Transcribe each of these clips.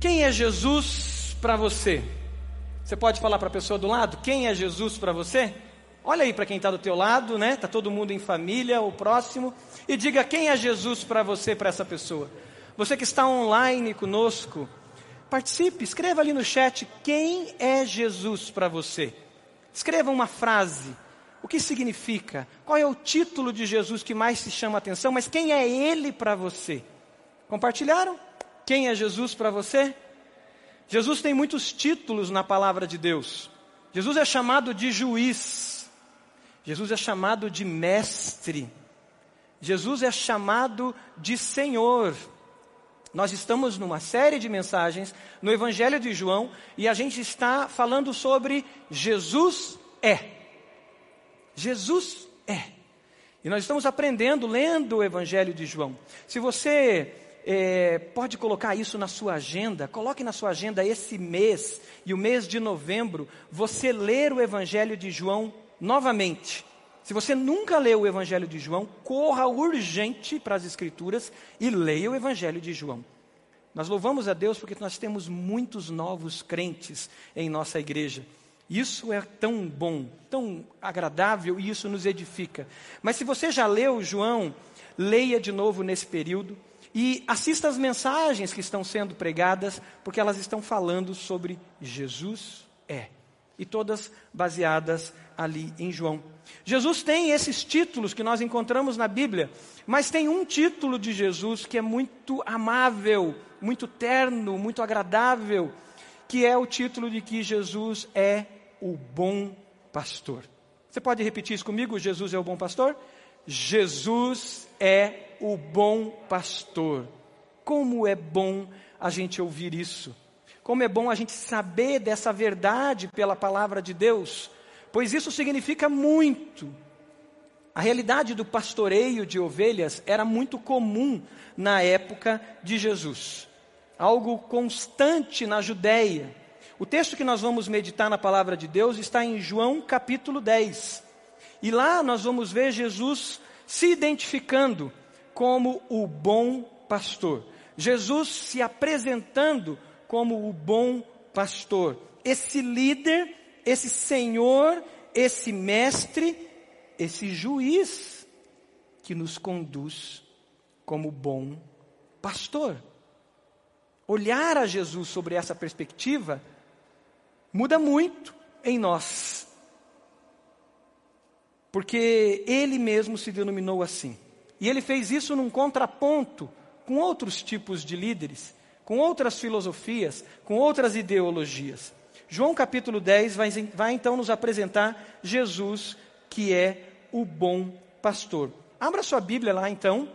Quem é Jesus para você? Você pode falar para a pessoa do lado, quem é Jesus para você? Olha aí para quem está do teu lado, né? Tá todo mundo em família ou próximo e diga quem é Jesus para você, para essa pessoa. Você que está online conosco, participe, escreva ali no chat quem é Jesus para você. Escreva uma frase. O que significa? Qual é o título de Jesus que mais te chama a atenção? Mas quem é ele para você? Compartilharam? Quem é Jesus para você? Jesus tem muitos títulos na palavra de Deus. Jesus é chamado de juiz. Jesus é chamado de mestre. Jesus é chamado de Senhor. Nós estamos numa série de mensagens no Evangelho de João e a gente está falando sobre Jesus é. Jesus é. E nós estamos aprendendo, lendo o Evangelho de João. Se você é, pode colocar isso na sua agenda, coloque na sua agenda esse mês e o mês de novembro, você ler o Evangelho de João novamente. Se você nunca leu o Evangelho de João, corra urgente para as Escrituras e leia o Evangelho de João. Nós louvamos a Deus porque nós temos muitos novos crentes em nossa igreja. Isso é tão bom, tão agradável e isso nos edifica. Mas se você já leu João, leia de novo nesse período e assista as mensagens que estão sendo pregadas, porque elas estão falando sobre Jesus é. E todas baseadas ali em João. Jesus tem esses títulos que nós encontramos na Bíblia, mas tem um título de Jesus que é muito amável, muito terno, muito agradável, que é o título de que Jesus é o bom pastor. Você pode repetir isso comigo? Jesus é o bom pastor? Jesus é o bom pastor. Como é bom a gente ouvir isso. Como é bom a gente saber dessa verdade pela palavra de Deus, pois isso significa muito. A realidade do pastoreio de ovelhas era muito comum na época de Jesus, algo constante na Judéia. O texto que nós vamos meditar na palavra de Deus está em João capítulo 10. E lá nós vamos ver Jesus se identificando como o bom pastor. Jesus se apresentando como o bom pastor. Esse líder, esse senhor, esse mestre, esse juiz que nos conduz como bom pastor. Olhar a Jesus sobre essa perspectiva muda muito em nós. Porque ele mesmo se denominou assim. E ele fez isso num contraponto com outros tipos de líderes, com outras filosofias, com outras ideologias. João capítulo 10 vai, vai então nos apresentar Jesus, que é o bom pastor. Abra sua Bíblia lá então.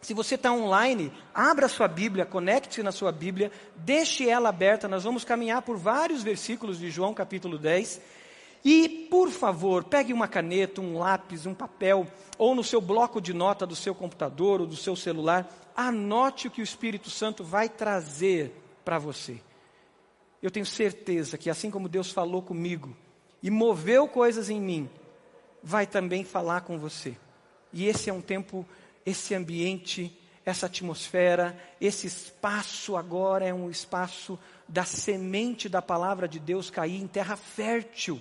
Se você está online, abra sua Bíblia, conecte-se na sua Bíblia, deixe ela aberta. Nós vamos caminhar por vários versículos de João capítulo 10. E, por favor, pegue uma caneta, um lápis, um papel, ou no seu bloco de nota do seu computador ou do seu celular, anote o que o Espírito Santo vai trazer para você. Eu tenho certeza que, assim como Deus falou comigo e moveu coisas em mim, vai também falar com você. E esse é um tempo, esse ambiente, essa atmosfera, esse espaço agora é um espaço da semente da palavra de Deus cair em terra fértil.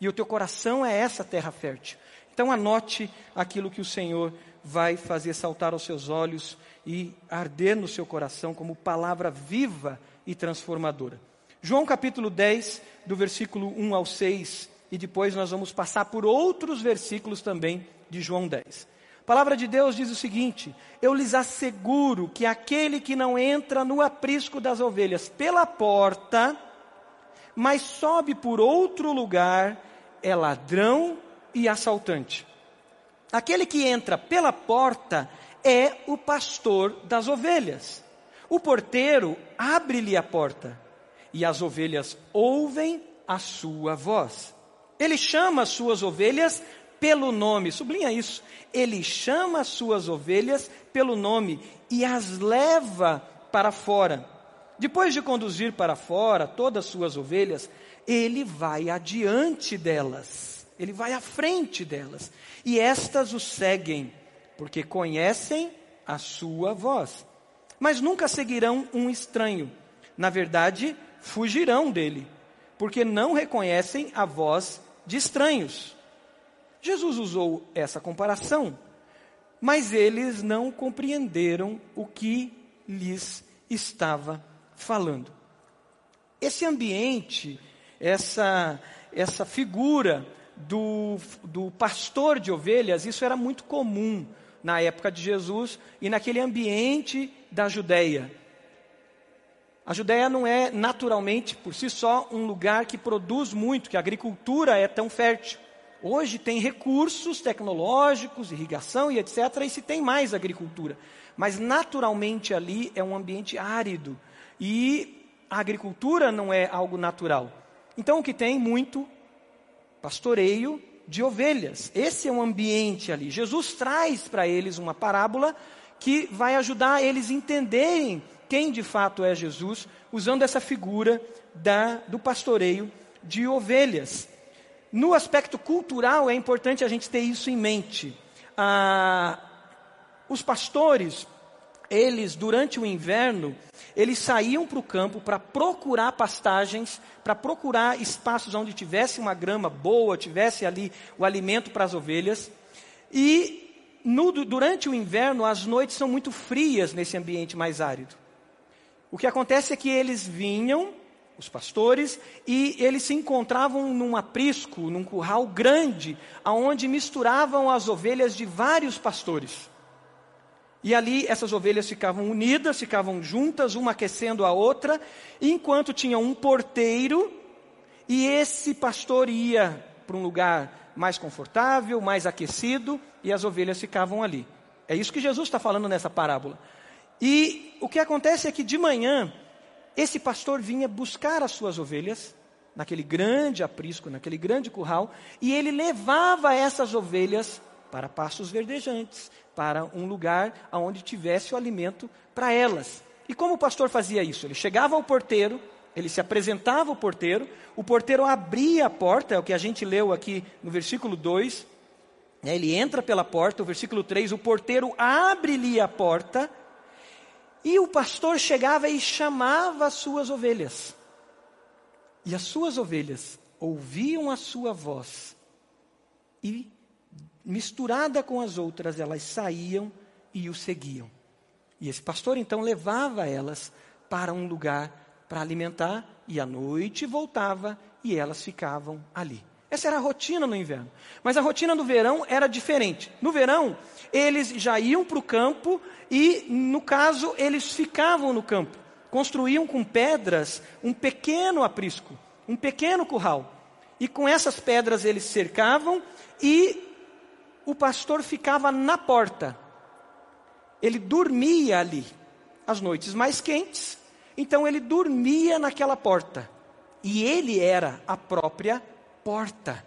E o teu coração é essa terra fértil. Então anote aquilo que o Senhor vai fazer saltar aos seus olhos e arder no seu coração como palavra viva e transformadora. João capítulo 10, do versículo 1 ao 6, e depois nós vamos passar por outros versículos também de João 10. A palavra de Deus diz o seguinte: Eu lhes asseguro que aquele que não entra no aprisco das ovelhas pela porta, mas sobe por outro lugar, é ladrão e assaltante. Aquele que entra pela porta é o pastor das ovelhas. O porteiro abre-lhe a porta e as ovelhas ouvem a sua voz. Ele chama as suas ovelhas pelo nome, sublinha isso. Ele chama as suas ovelhas pelo nome e as leva para fora. Depois de conduzir para fora todas as suas ovelhas, ele vai adiante delas, ele vai à frente delas, e estas o seguem, porque conhecem a sua voz. Mas nunca seguirão um estranho, Na verdade, fugirão dele, porque não reconhecem a voz de estranhos. Jesus usou essa comparação, mas eles não compreenderam o que lhes estava falando. Esse ambiente, essa, essa figura do, do pastor de ovelhas, isso era muito comum na época de Jesus e naquele ambiente da Judéia. A Judéia não é naturalmente, por si só, um lugar que produz muito, que a agricultura é tão fértil. Hoje tem recursos tecnológicos, irrigação e etc., e se tem mais agricultura. Mas naturalmente ali é um ambiente árido. E a agricultura não é algo natural. Então o que tem muito pastoreio de ovelhas. Esse é o ambiente ali. Jesus traz para eles uma parábola que vai ajudar eles a entenderem quem de fato é Jesus, usando essa figura da, do pastoreio de ovelhas. No aspecto cultural, é importante a gente ter isso em mente. Ah, os pastores, eles, durante o inverno, eles saíam para o campo para procurar pastagens, para procurar espaços onde tivesse uma grama boa, tivesse ali o alimento para as ovelhas. E no, durante o inverno, as noites são muito frias nesse ambiente mais árido. O que acontece é que eles vinham, os pastores, e eles se encontravam num aprisco, num curral grande, aonde misturavam as ovelhas de vários pastores. E ali essas ovelhas ficavam unidas, ficavam juntas, uma aquecendo a outra, enquanto tinha um porteiro, e esse pastor ia para um lugar mais confortável, mais aquecido, e as ovelhas ficavam ali. É isso que Jesus está falando nessa parábola. E o que acontece é que de manhã, esse pastor vinha buscar as suas ovelhas, naquele grande aprisco, naquele grande curral, e ele levava essas ovelhas para pastos verdejantes, para um lugar onde tivesse o alimento para elas. E como o pastor fazia isso? Ele chegava ao porteiro, ele se apresentava ao porteiro, o porteiro abria a porta, é o que a gente leu aqui no versículo 2. Né, ele entra pela porta, o versículo 3, o porteiro abre-lhe a porta, e o pastor chegava e chamava as suas ovelhas. E as suas ovelhas ouviam a sua voz e misturada com as outras, elas saíam e o seguiam. E esse pastor então levava elas para um lugar para alimentar, e à noite voltava e elas ficavam ali. Essa era a rotina no inverno. Mas a rotina do verão era diferente. No verão, eles já iam para o campo e, no caso, eles ficavam no campo. Construíam com pedras um pequeno aprisco, um pequeno curral. E com essas pedras eles cercavam e o pastor ficava na porta. Ele dormia ali, as noites mais quentes, então ele dormia naquela porta. E ele era a própria porta.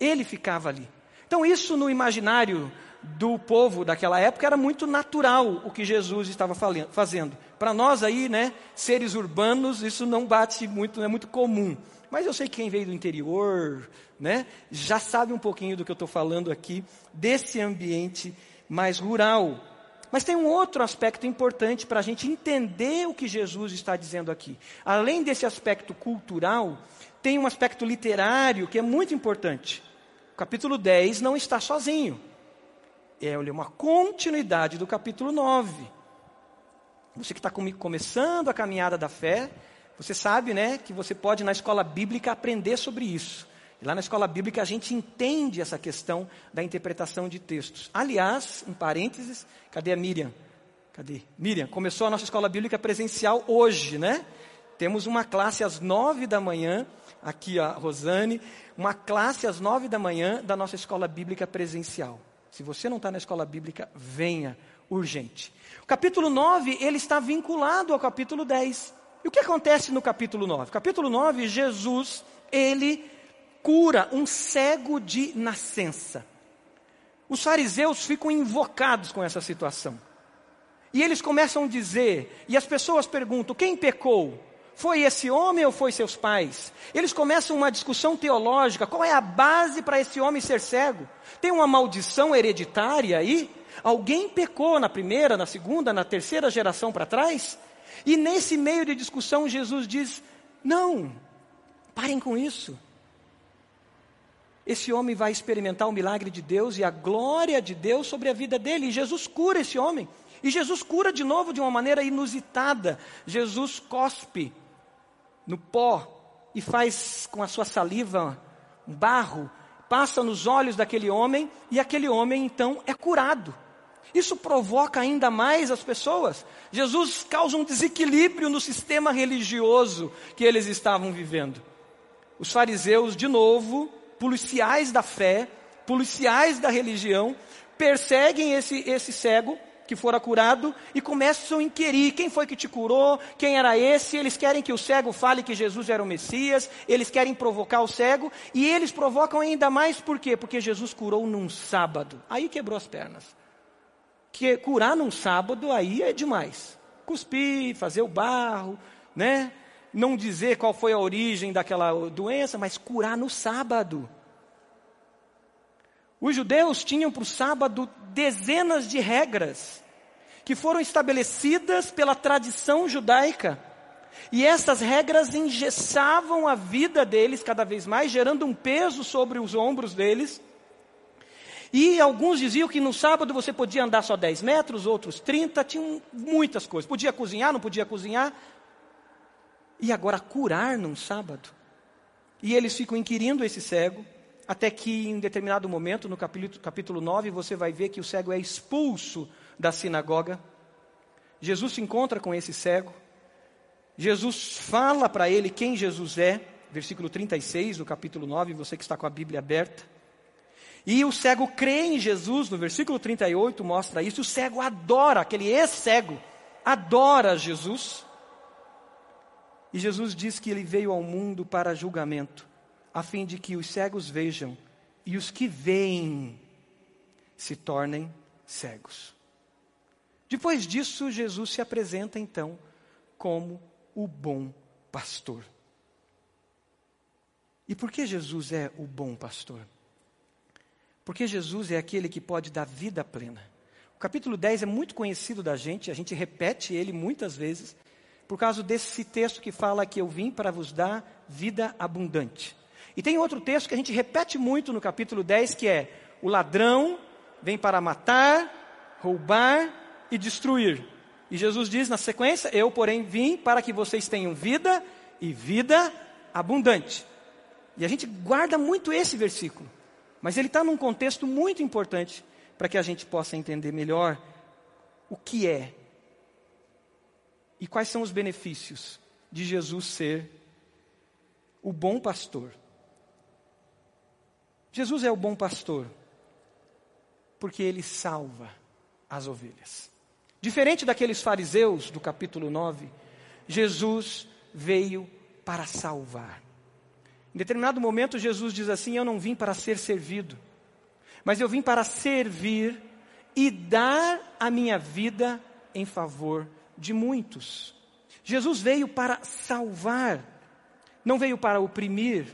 Ele ficava ali. Então, isso no imaginário do povo daquela época era muito natural o que Jesus estava fazendo. Para nós aí, né, seres urbanos, isso não bate muito, não é muito comum. Mas eu sei que quem veio do interior, né, já sabe um pouquinho do que eu estou falando aqui, desse ambiente mais rural. Mas tem um outro aspecto importante para a gente entender o que Jesus está dizendo aqui. Além desse aspecto cultural, tem um aspecto literário que é muito importante. O capítulo 10 não está sozinho. É uma continuidade do capítulo 9. Você que está começando a caminhada da fé, você sabe, né, que você pode na escola bíblica aprender sobre isso. E lá na escola bíblica a gente entende essa questão da interpretação de textos. Aliás, em parênteses, cadê a Miriam? Cadê? Miriam, começou a nossa escola bíblica presencial hoje, né? Temos uma classe às nove da manhã, aqui a Rosane, uma classe às nove da manhã da nossa escola bíblica presencial. Se você não está na escola bíblica, venha, urgente. O capítulo 9, ele está vinculado ao capítulo 10. E o que acontece no capítulo 9? Capítulo 9, Jesus, ele cura um cego de nascença. Os fariseus ficam invocados com essa situação. E eles começam a dizer, e as pessoas perguntam: quem pecou? Foi esse homem ou foi seus pais? Eles começam uma discussão teológica: qual é a base para esse homem ser cego? Tem uma maldição hereditária aí? Alguém pecou na primeira, na segunda, na terceira geração para trás? E nesse meio de discussão, Jesus diz: Não, parem com isso. Esse homem vai experimentar o milagre de Deus e a glória de Deus sobre a vida dele. E Jesus cura esse homem. E Jesus cura de novo de uma maneira inusitada. Jesus cospe no pó e faz com a sua saliva um barro, passa nos olhos daquele homem e aquele homem então é curado. Isso provoca ainda mais as pessoas. Jesus causa um desequilíbrio no sistema religioso que eles estavam vivendo. Os fariseus, de novo, policiais da fé, policiais da religião, perseguem esse, esse cego que fora curado e começam a inquirir quem foi que te curou, quem era esse. Eles querem que o cego fale que Jesus era o Messias, eles querem provocar o cego e eles provocam ainda mais por quê? Porque Jesus curou num sábado. Aí quebrou as pernas. Que curar num sábado aí é demais. Cuspir, fazer o barro, né? não dizer qual foi a origem daquela doença, mas curar no sábado. Os judeus tinham para o sábado dezenas de regras que foram estabelecidas pela tradição judaica. E essas regras engessavam a vida deles cada vez mais, gerando um peso sobre os ombros deles. E alguns diziam que no sábado você podia andar só 10 metros, outros 30, tinham muitas coisas. Podia cozinhar, não podia cozinhar, e agora curar num sábado. E eles ficam inquirindo esse cego, até que em determinado momento, no capítulo, capítulo 9, você vai ver que o cego é expulso da sinagoga. Jesus se encontra com esse cego. Jesus fala para ele quem Jesus é, versículo 36 do capítulo 9, você que está com a Bíblia aberta. E o cego crê em Jesus, no versículo 38 mostra isso. O cego adora, aquele ex-cego, adora Jesus. E Jesus diz que ele veio ao mundo para julgamento, a fim de que os cegos vejam e os que veem se tornem cegos. Depois disso, Jesus se apresenta então como o bom pastor. E por que Jesus é o bom pastor? Porque Jesus é aquele que pode dar vida plena. O capítulo 10 é muito conhecido da gente, a gente repete ele muitas vezes por causa desse texto que fala que eu vim para vos dar vida abundante. E tem outro texto que a gente repete muito no capítulo 10, que é: o ladrão vem para matar, roubar e destruir. E Jesus diz na sequência: Eu, porém, vim para que vocês tenham vida e vida abundante. E a gente guarda muito esse versículo, mas ele está num contexto muito importante para que a gente possa entender melhor o que é e quais são os benefícios de Jesus ser o bom pastor? Jesus é o bom pastor porque ele salva as ovelhas. Diferente daqueles fariseus do capítulo 9, Jesus veio para salvar. Em determinado momento, Jesus diz assim: Eu não vim para ser servido, mas eu vim para servir e dar a minha vida em favor de muitos. Jesus veio para salvar, não veio para oprimir,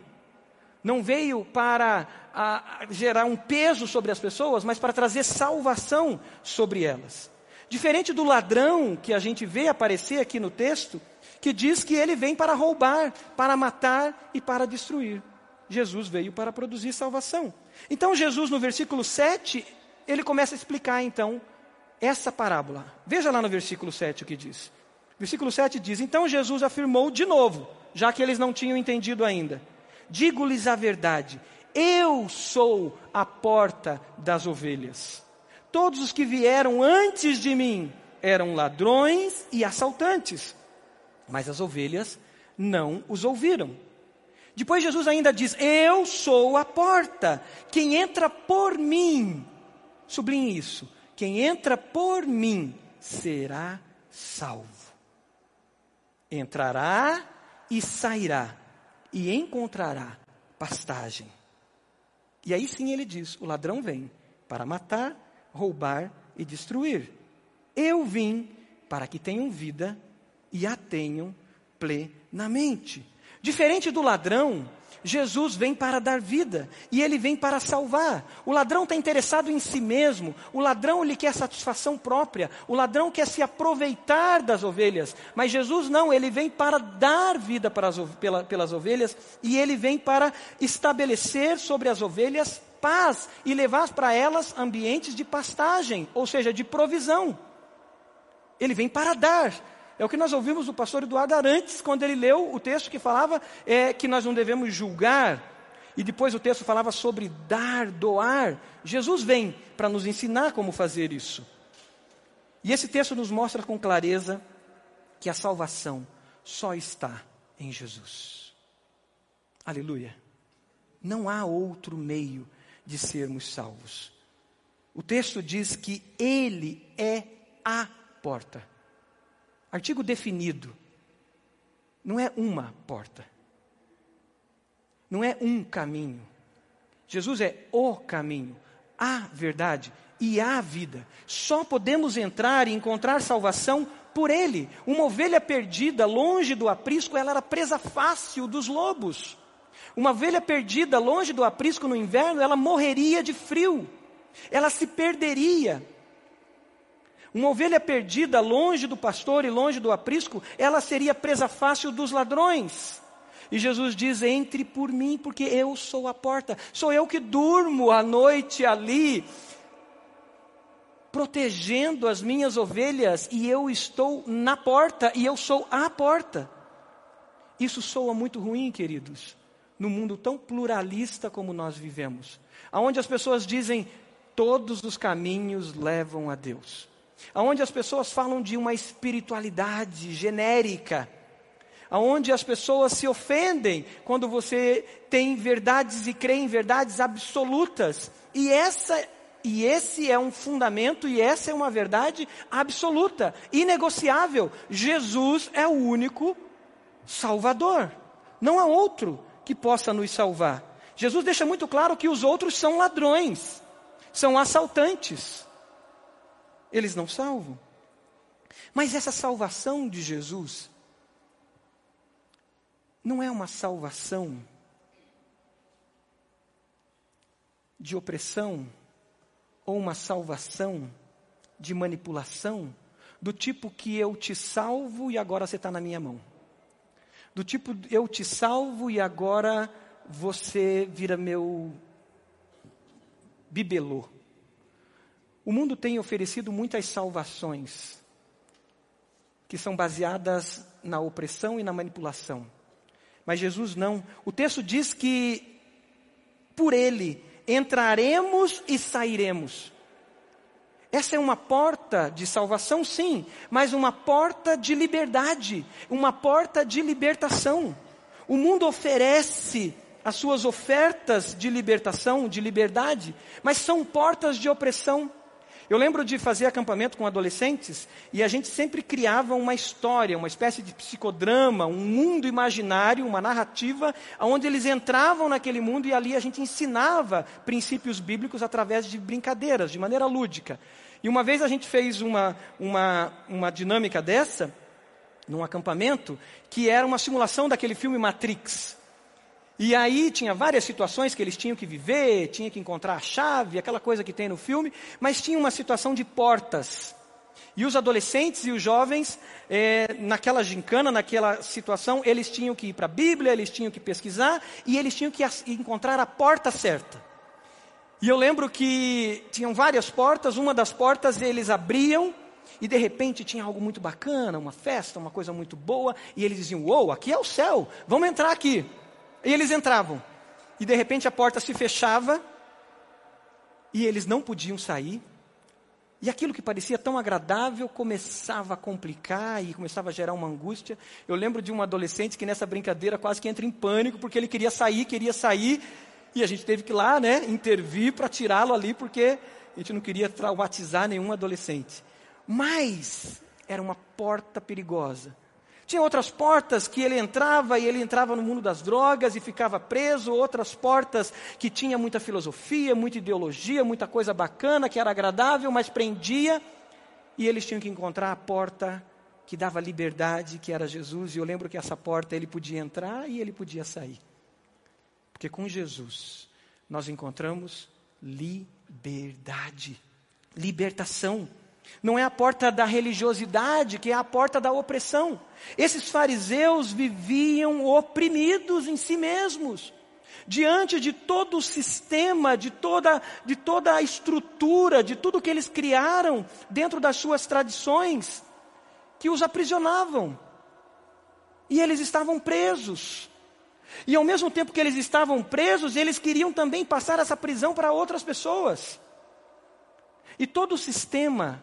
não veio para a, gerar um peso sobre as pessoas, mas para trazer salvação sobre elas. Diferente do ladrão que a gente vê aparecer aqui no texto, que diz que ele vem para roubar, para matar e para destruir. Jesus veio para produzir salvação. Então, Jesus, no versículo 7, ele começa a explicar então essa parábola. Veja lá no versículo 7 o que diz. Versículo 7 diz: Então Jesus afirmou de novo, já que eles não tinham entendido ainda: Digo-lhes a verdade, eu sou a porta das ovelhas. Todos os que vieram antes de mim eram ladrões e assaltantes, mas as ovelhas não os ouviram. Depois Jesus ainda diz: Eu sou a porta, quem entra por mim, sublinhe isso, quem entra por mim será salvo. Entrará e sairá e encontrará pastagem. E aí sim ele diz: o ladrão vem para matar, roubar e destruir. Eu vim para que tenham vida e a tenham plenamente. Diferente do ladrão, Jesus vem para dar vida e ele vem para salvar. O ladrão está interessado em si mesmo, o ladrão ele quer satisfação própria, o ladrão quer se aproveitar das ovelhas, mas Jesus não, ele vem para dar vida para as, pela, pelas ovelhas e ele vem para estabelecer sobre as ovelhas paz e levar para elas ambientes de pastagem, ou seja, de provisão. Ele vem para dar. É o que nós ouvimos do pastor Eduardo Arantes, quando ele leu o texto que falava é, que nós não devemos julgar, e depois o texto falava sobre dar, doar. Jesus vem para nos ensinar como fazer isso. E esse texto nos mostra com clareza que a salvação só está em Jesus. Aleluia. Não há outro meio de sermos salvos. O texto diz que Ele é a porta. Artigo definido. Não é uma porta. Não é um caminho. Jesus é o caminho, a verdade e a vida. Só podemos entrar e encontrar salvação por Ele. Uma ovelha perdida, longe do aprisco, ela era presa fácil dos lobos. Uma ovelha perdida, longe do aprisco no inverno, ela morreria de frio. Ela se perderia. Uma ovelha perdida, longe do pastor e longe do aprisco, ela seria presa fácil dos ladrões. E Jesus diz: entre por mim, porque eu sou a porta. Sou eu que durmo à noite ali, protegendo as minhas ovelhas, e eu estou na porta, e eu sou a porta. Isso soa muito ruim, queridos, no mundo tão pluralista como nós vivemos, aonde as pessoas dizem todos os caminhos levam a Deus aonde as pessoas falam de uma espiritualidade genérica, aonde as pessoas se ofendem quando você tem verdades e crê em verdades absolutas. E essa e esse é um fundamento e essa é uma verdade absoluta, inegociável. Jesus é o único Salvador. Não há outro que possa nos salvar. Jesus deixa muito claro que os outros são ladrões, são assaltantes eles não salvam. Mas essa salvação de Jesus não é uma salvação de opressão ou uma salvação de manipulação do tipo que eu te salvo e agora você está na minha mão. Do tipo eu te salvo e agora você vira meu bibelô. O mundo tem oferecido muitas salvações que são baseadas na opressão e na manipulação. Mas Jesus não. O texto diz que por ele entraremos e sairemos. Essa é uma porta de salvação, sim, mas uma porta de liberdade, uma porta de libertação. O mundo oferece as suas ofertas de libertação, de liberdade, mas são portas de opressão. Eu lembro de fazer acampamento com adolescentes e a gente sempre criava uma história, uma espécie de psicodrama, um mundo imaginário, uma narrativa, onde eles entravam naquele mundo e ali a gente ensinava princípios bíblicos através de brincadeiras, de maneira lúdica. E uma vez a gente fez uma, uma, uma dinâmica dessa, num acampamento, que era uma simulação daquele filme Matrix. E aí tinha várias situações que eles tinham que viver, tinha que encontrar a chave, aquela coisa que tem no filme, mas tinha uma situação de portas. E os adolescentes e os jovens, é, naquela gincana, naquela situação, eles tinham que ir para a Bíblia, eles tinham que pesquisar e eles tinham que encontrar a porta certa. E eu lembro que tinham várias portas, uma das portas eles abriam e de repente tinha algo muito bacana, uma festa, uma coisa muito boa, e eles diziam: Uou, aqui é o céu, vamos entrar aqui. E eles entravam. E de repente a porta se fechava e eles não podiam sair. E aquilo que parecia tão agradável começava a complicar e começava a gerar uma angústia. Eu lembro de um adolescente que nessa brincadeira quase que entra em pânico porque ele queria sair, queria sair, e a gente teve que ir lá, né, intervir para tirá-lo ali porque a gente não queria traumatizar nenhum adolescente. Mas era uma porta perigosa tinha outras portas que ele entrava e ele entrava no mundo das drogas e ficava preso, outras portas que tinha muita filosofia, muita ideologia, muita coisa bacana que era agradável, mas prendia. E eles tinham que encontrar a porta que dava liberdade, que era Jesus. E eu lembro que essa porta ele podia entrar e ele podia sair. Porque com Jesus nós encontramos liberdade, libertação. Não é a porta da religiosidade, que é a porta da opressão. Esses fariseus viviam oprimidos em si mesmos diante de todo o sistema, de toda, de toda a estrutura, de tudo que eles criaram dentro das suas tradições, que os aprisionavam. E eles estavam presos. E ao mesmo tempo que eles estavam presos, eles queriam também passar essa prisão para outras pessoas. E todo o sistema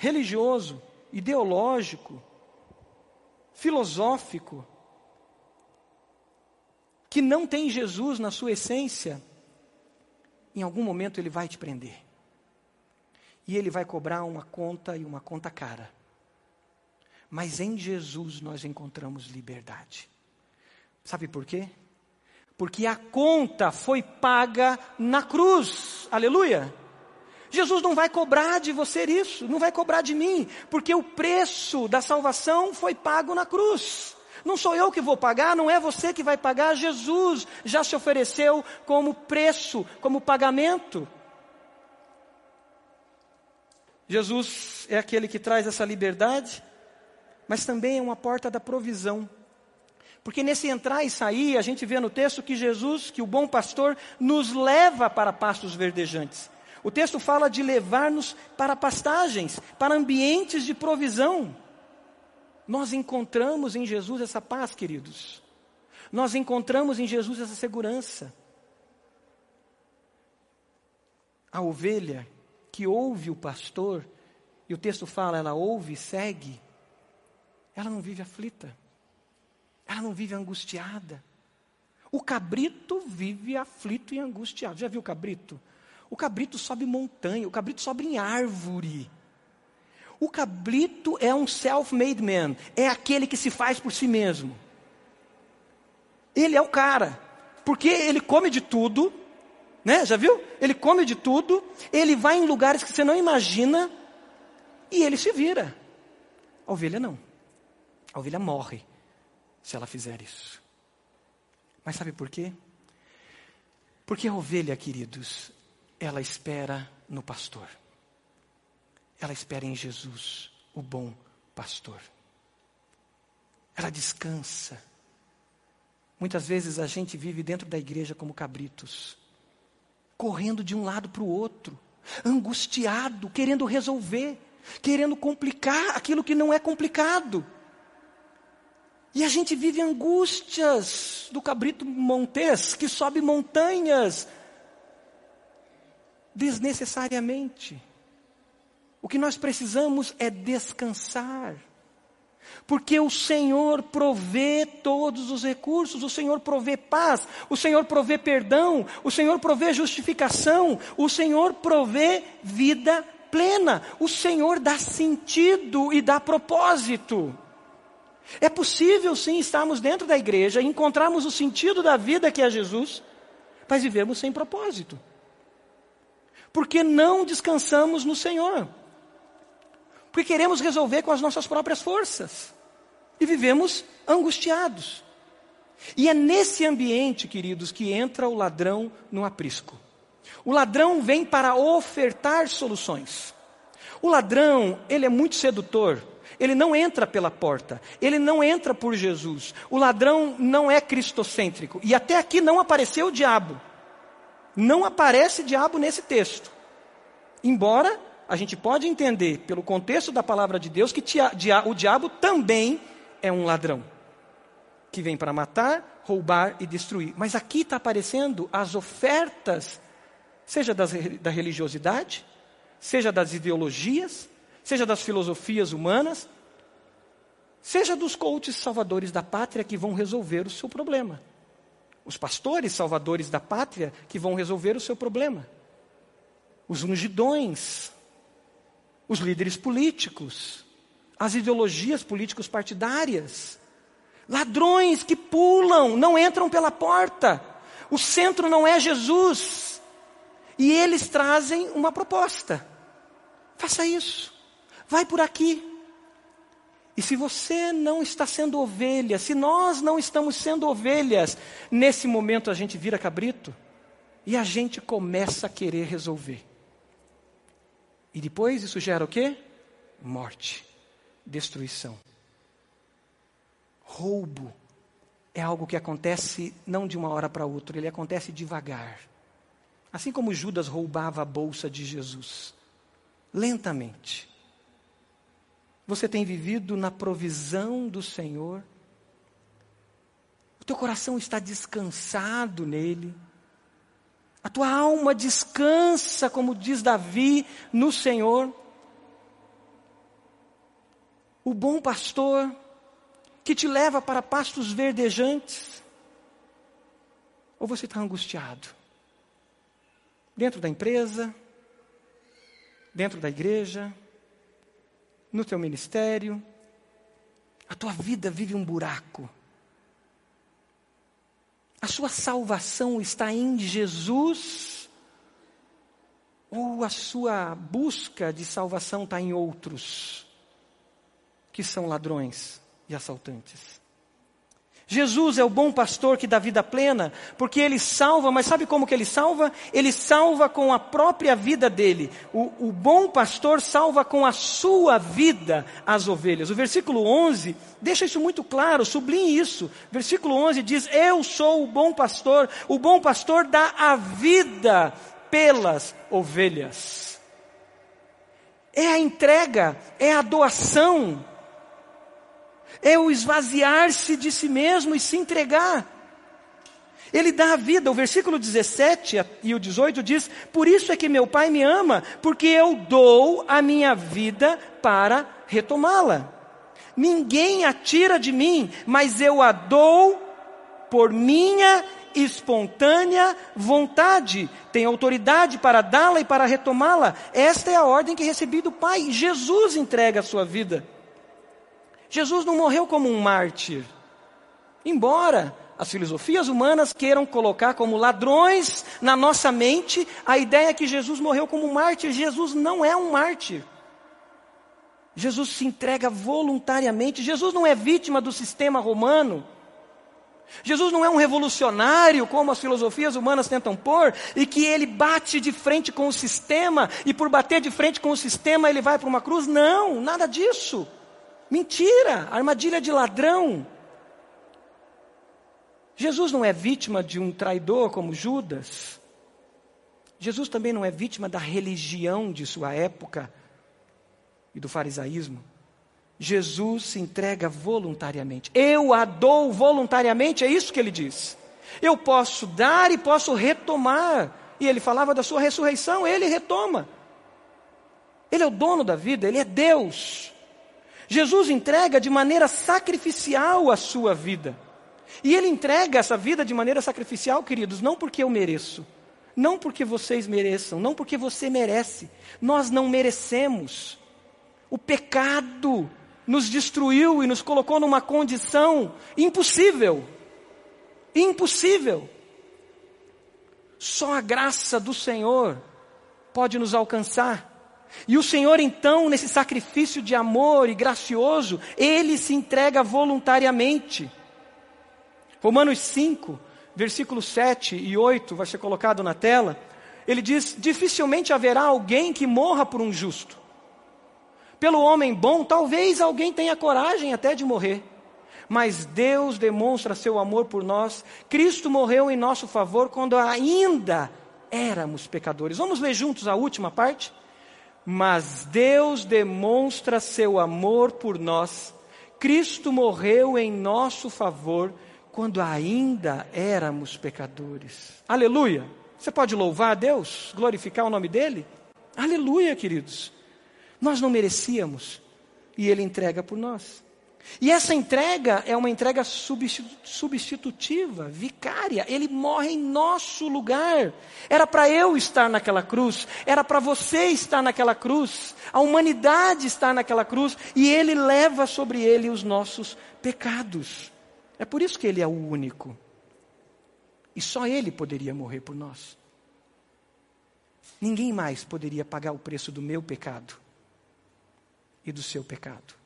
religioso, ideológico, filosófico, que não tem Jesus na sua essência, em algum momento ele vai te prender. E ele vai cobrar uma conta e uma conta cara. Mas em Jesus nós encontramos liberdade. Sabe por quê? Porque a conta foi paga na cruz. Aleluia! Jesus não vai cobrar de você isso, não vai cobrar de mim, porque o preço da salvação foi pago na cruz. Não sou eu que vou pagar, não é você que vai pagar, Jesus já se ofereceu como preço, como pagamento. Jesus é aquele que traz essa liberdade, mas também é uma porta da provisão. Porque nesse entrar e sair, a gente vê no texto que Jesus, que o bom pastor, nos leva para pastos verdejantes. O texto fala de levar-nos para pastagens, para ambientes de provisão. Nós encontramos em Jesus essa paz, queridos. Nós encontramos em Jesus essa segurança. A ovelha que ouve o pastor, e o texto fala, ela ouve e segue, ela não vive aflita, ela não vive angustiada. O cabrito vive aflito e angustiado. Já viu o cabrito? O cabrito sobe montanha, o cabrito sobe em árvore. O cabrito é um self-made man, é aquele que se faz por si mesmo. Ele é o cara, porque ele come de tudo, né? Já viu? Ele come de tudo, ele vai em lugares que você não imagina e ele se vira. A ovelha não. A ovelha morre se ela fizer isso. Mas sabe por quê? Porque a ovelha, queridos, ela espera no pastor ela espera em Jesus, o bom pastor. Ela descansa. Muitas vezes a gente vive dentro da igreja como cabritos, correndo de um lado para o outro, angustiado, querendo resolver, querendo complicar aquilo que não é complicado. E a gente vive angústias do cabrito montês que sobe montanhas desnecessariamente. O que nós precisamos é descansar. Porque o Senhor provê todos os recursos, o Senhor provê paz, o Senhor provê perdão, o Senhor provê justificação, o Senhor provê vida plena, o Senhor dá sentido e dá propósito. É possível sim estarmos dentro da igreja, encontrarmos o sentido da vida que é Jesus, mas vivemos sem propósito. Porque não descansamos no Senhor porque queremos resolver com as nossas próprias forças e vivemos angustiados. E é nesse ambiente, queridos, que entra o ladrão no aprisco. O ladrão vem para ofertar soluções. O ladrão, ele é muito sedutor. Ele não entra pela porta, ele não entra por Jesus. O ladrão não é cristocêntrico. E até aqui não apareceu o diabo. Não aparece diabo nesse texto. Embora a gente pode entender, pelo contexto da palavra de Deus, que o diabo também é um ladrão que vem para matar, roubar e destruir. Mas aqui está aparecendo as ofertas, seja das, da religiosidade, seja das ideologias, seja das filosofias humanas, seja dos coaches salvadores da pátria que vão resolver o seu problema. Os pastores salvadores da pátria que vão resolver o seu problema. Os ungidões os líderes políticos, as ideologias políticos partidárias, ladrões que pulam, não entram pela porta. O centro não é Jesus. E eles trazem uma proposta. Faça isso. Vai por aqui. E se você não está sendo ovelha, se nós não estamos sendo ovelhas, nesse momento a gente vira cabrito e a gente começa a querer resolver. E depois isso gera o quê? Morte, destruição. Roubo é algo que acontece não de uma hora para outra, ele acontece devagar. Assim como Judas roubava a bolsa de Jesus, lentamente. Você tem vivido na provisão do Senhor? O teu coração está descansado nele? A tua alma descansa, como diz Davi, no Senhor? O bom pastor que te leva para pastos verdejantes? Ou você está angustiado? Dentro da empresa, dentro da igreja, no teu ministério, a tua vida vive um buraco. A sua salvação está em Jesus? Ou a sua busca de salvação está em outros, que são ladrões e assaltantes? Jesus é o bom pastor que dá vida plena, porque ele salva, mas sabe como que ele salva? Ele salva com a própria vida dele. O, o, bom pastor salva com a sua vida as ovelhas. O versículo 11 deixa isso muito claro, sublinhe isso. Versículo 11 diz: Eu sou o bom pastor, o bom pastor dá a vida pelas ovelhas. É a entrega, é a doação é o esvaziar-se de si mesmo e se entregar. Ele dá a vida. O versículo 17 e o 18 diz: Por isso é que meu Pai me ama, porque eu dou a minha vida para retomá-la. Ninguém a tira de mim, mas eu a dou por minha espontânea vontade. Tenho autoridade para dá-la e para retomá-la. Esta é a ordem que recebi do Pai. Jesus entrega a sua vida. Jesus não morreu como um mártir. Embora as filosofias humanas queiram colocar como ladrões na nossa mente a ideia que Jesus morreu como um mártir, Jesus não é um mártir. Jesus se entrega voluntariamente. Jesus não é vítima do sistema romano. Jesus não é um revolucionário, como as filosofias humanas tentam pôr, e que ele bate de frente com o sistema, e por bater de frente com o sistema ele vai para uma cruz. Não, nada disso. Mentira, armadilha de ladrão. Jesus não é vítima de um traidor como Judas. Jesus também não é vítima da religião de sua época e do farisaísmo. Jesus se entrega voluntariamente. Eu a dou voluntariamente, é isso que ele diz. Eu posso dar e posso retomar. E ele falava da sua ressurreição, ele retoma. Ele é o dono da vida, ele é Deus. Jesus entrega de maneira sacrificial a sua vida. E Ele entrega essa vida de maneira sacrificial, queridos, não porque eu mereço, não porque vocês mereçam, não porque você merece. Nós não merecemos. O pecado nos destruiu e nos colocou numa condição impossível. Impossível. Só a graça do Senhor pode nos alcançar. E o Senhor, então, nesse sacrifício de amor e gracioso, ele se entrega voluntariamente. Romanos 5, versículos 7 e 8, vai ser colocado na tela. Ele diz: Dificilmente haverá alguém que morra por um justo. Pelo homem bom, talvez alguém tenha coragem até de morrer. Mas Deus demonstra seu amor por nós. Cristo morreu em nosso favor quando ainda éramos pecadores. Vamos ler juntos a última parte? Mas Deus demonstra seu amor por nós. Cristo morreu em nosso favor quando ainda éramos pecadores. Aleluia! Você pode louvar a Deus, glorificar o nome dele? Aleluia, queridos! Nós não merecíamos e ele entrega por nós. E essa entrega é uma entrega substitutiva, vicária. Ele morre em nosso lugar. Era para eu estar naquela cruz, era para você estar naquela cruz, a humanidade está naquela cruz e ele leva sobre ele os nossos pecados. É por isso que ele é o único. E só ele poderia morrer por nós. Ninguém mais poderia pagar o preço do meu pecado e do seu pecado.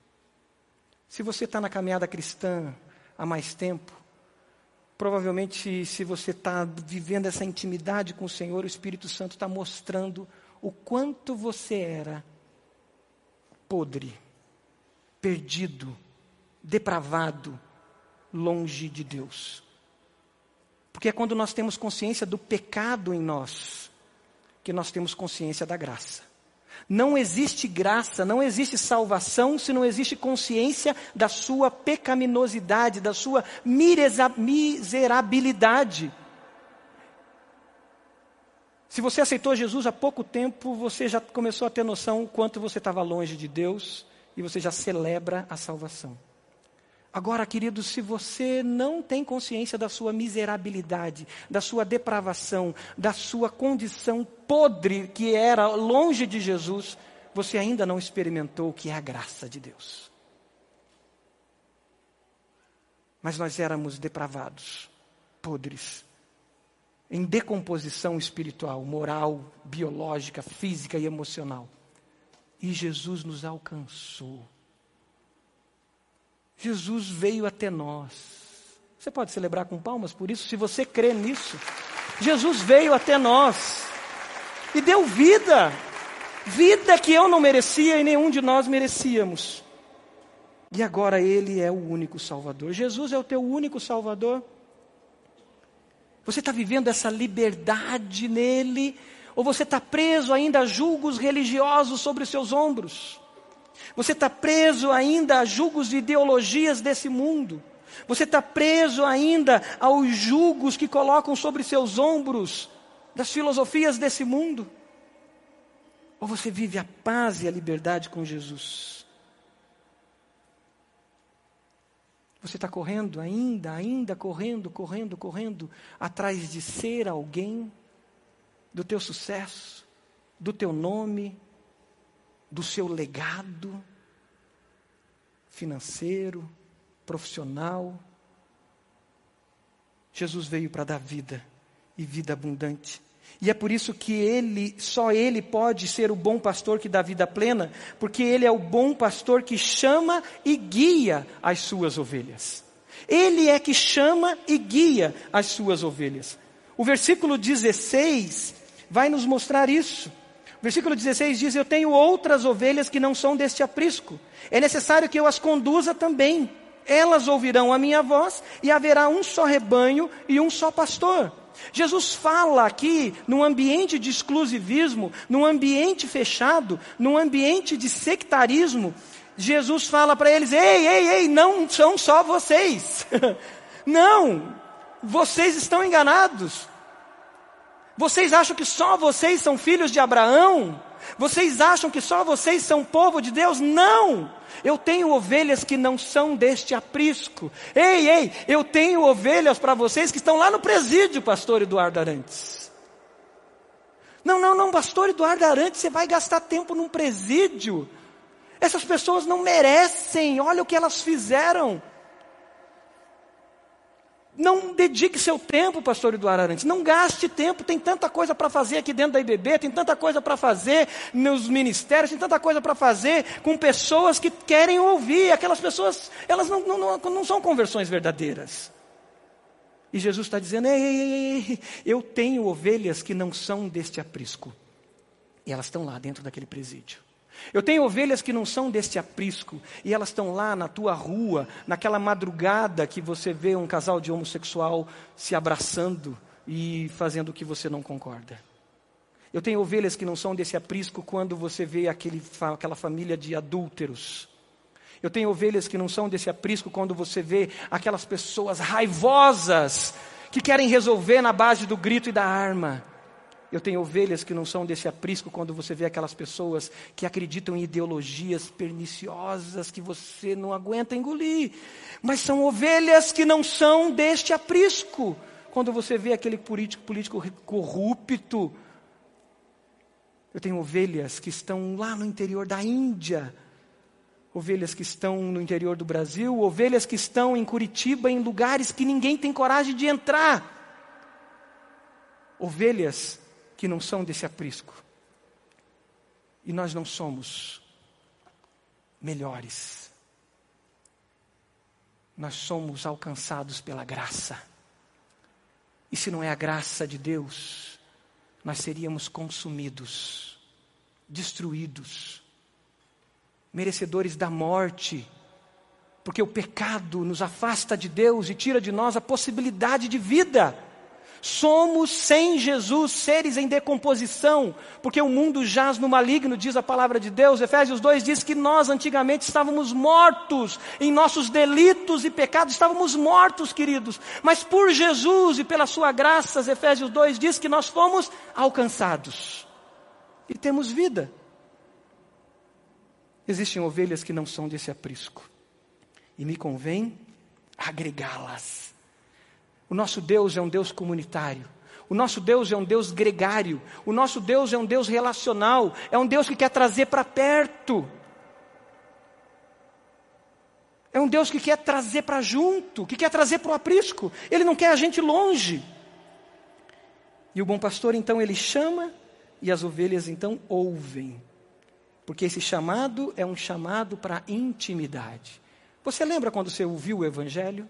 Se você está na caminhada cristã há mais tempo, provavelmente, se você está vivendo essa intimidade com o Senhor, o Espírito Santo está mostrando o quanto você era podre, perdido, depravado, longe de Deus. Porque é quando nós temos consciência do pecado em nós que nós temos consciência da graça. Não existe graça, não existe salvação se não existe consciência da sua pecaminosidade, da sua miserabilidade. Se você aceitou Jesus há pouco tempo, você já começou a ter noção o quanto você estava longe de Deus e você já celebra a salvação. Agora, queridos, se você não tem consciência da sua miserabilidade, da sua depravação, da sua condição podre que era longe de Jesus, você ainda não experimentou o que é a graça de Deus. Mas nós éramos depravados, podres, em decomposição espiritual, moral, biológica, física e emocional. E Jesus nos alcançou Jesus veio até nós. Você pode celebrar com palmas por isso, se você crê nisso. Jesus veio até nós e deu vida, vida que eu não merecia e nenhum de nós merecíamos. E agora Ele é o único Salvador. Jesus é o teu único Salvador. Você está vivendo essa liberdade nele? Ou você está preso ainda a julgos religiosos sobre os seus ombros? Você está preso ainda a julgos de ideologias desse mundo. Você está preso ainda aos julgos que colocam sobre seus ombros das filosofias desse mundo. Ou você vive a paz e a liberdade com Jesus? Você está correndo ainda, ainda correndo, correndo, correndo, atrás de ser alguém, do teu sucesso, do teu nome, do seu legado financeiro, profissional. Jesus veio para dar vida e vida abundante. E é por isso que ele, só ele pode ser o bom pastor que dá vida plena, porque ele é o bom pastor que chama e guia as suas ovelhas. Ele é que chama e guia as suas ovelhas. O versículo 16 vai nos mostrar isso. Versículo 16 diz: Eu tenho outras ovelhas que não são deste aprisco. É necessário que eu as conduza também. Elas ouvirão a minha voz e haverá um só rebanho e um só pastor. Jesus fala aqui num ambiente de exclusivismo, num ambiente fechado, num ambiente de sectarismo. Jesus fala para eles: Ei, ei, ei, não são só vocês. não, vocês estão enganados. Vocês acham que só vocês são filhos de Abraão? Vocês acham que só vocês são povo de Deus? Não! Eu tenho ovelhas que não são deste aprisco. Ei, ei, eu tenho ovelhas para vocês que estão lá no presídio, pastor Eduardo Arantes. Não, não, não, pastor Eduardo Arantes, você vai gastar tempo num presídio. Essas pessoas não merecem, olha o que elas fizeram. Não dedique seu tempo, pastor Eduardo Arantes. Não gaste tempo. Tem tanta coisa para fazer aqui dentro da IBB, tem tanta coisa para fazer nos ministérios, tem tanta coisa para fazer com pessoas que querem ouvir. Aquelas pessoas, elas não, não, não, não são conversões verdadeiras. E Jesus está dizendo: ei, ei, ei, eu tenho ovelhas que não são deste aprisco. E elas estão lá dentro daquele presídio. Eu tenho ovelhas que não são deste aprisco e elas estão lá na tua rua, naquela madrugada que você vê um casal de homossexual se abraçando e fazendo o que você não concorda. Eu tenho ovelhas que não são desse aprisco quando você vê aquele, aquela família de adúlteros. Eu tenho ovelhas que não são desse aprisco quando você vê aquelas pessoas raivosas que querem resolver na base do grito e da arma. Eu tenho ovelhas que não são desse aprisco quando você vê aquelas pessoas que acreditam em ideologias perniciosas que você não aguenta engolir. Mas são ovelhas que não são deste aprisco. Quando você vê aquele político, político corrupto. Eu tenho ovelhas que estão lá no interior da Índia. Ovelhas que estão no interior do Brasil, ovelhas que estão em Curitiba, em lugares que ninguém tem coragem de entrar. Ovelhas que não são desse aprisco. E nós não somos melhores. nós somos alcançados pela graça. E se não é a graça de Deus, nós seríamos consumidos, destruídos, merecedores da morte, porque o pecado nos afasta de Deus e tira de nós a possibilidade de vida. Somos sem Jesus seres em decomposição, porque o mundo jaz no maligno, diz a palavra de Deus. Efésios 2 diz que nós antigamente estávamos mortos em nossos delitos e pecados, estávamos mortos, queridos. Mas por Jesus e pela sua graça, Efésios 2 diz que nós fomos alcançados e temos vida. Existem ovelhas que não são desse aprisco, e me convém agregá-las o nosso Deus é um Deus comunitário. O nosso Deus é um Deus gregário. O nosso Deus é um Deus relacional. É um Deus que quer trazer para perto. É um Deus que quer trazer para junto, que quer trazer para o aprisco. Ele não quer a gente longe. E o bom pastor, então, ele chama e as ovelhas, então, ouvem. Porque esse chamado é um chamado para intimidade. Você lembra quando você ouviu o Evangelho?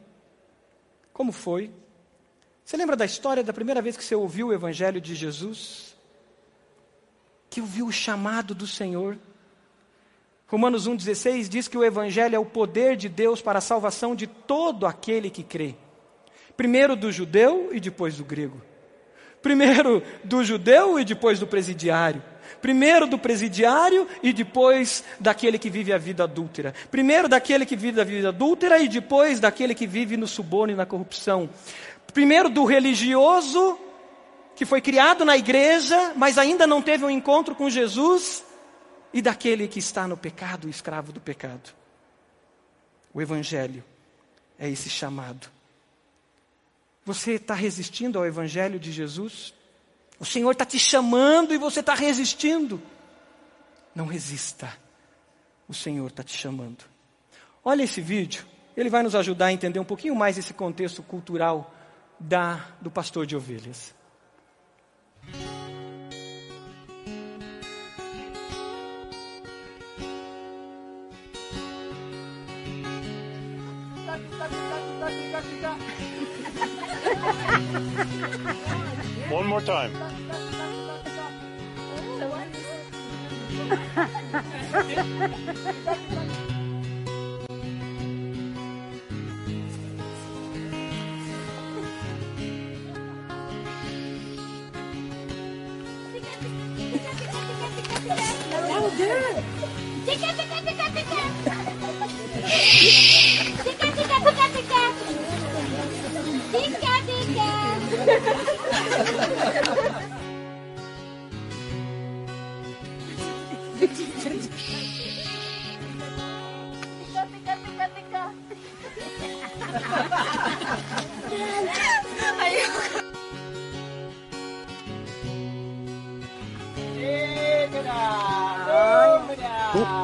Como foi? Você lembra da história da primeira vez que você ouviu o Evangelho de Jesus? Que ouviu o chamado do Senhor? Romanos 1,16 diz que o Evangelho é o poder de Deus para a salvação de todo aquele que crê. Primeiro do judeu e depois do grego. Primeiro do judeu e depois do presidiário. Primeiro do presidiário e depois daquele que vive a vida adúltera. Primeiro daquele que vive a vida adúltera e depois daquele que vive no suborno e na corrupção. Primeiro, do religioso, que foi criado na igreja, mas ainda não teve um encontro com Jesus, e daquele que está no pecado, escravo do pecado. O Evangelho é esse chamado. Você está resistindo ao Evangelho de Jesus? O Senhor está te chamando e você está resistindo. Não resista. O Senhor está te chamando. Olha esse vídeo, ele vai nos ajudar a entender um pouquinho mais esse contexto cultural da do pastor de ovelhas. One more time. Dekat, dekat, dekat, dekat. Dekat, dekat, dekat, dekat. Dekat, dekat. Ayo. Eh, dadah. Dadah.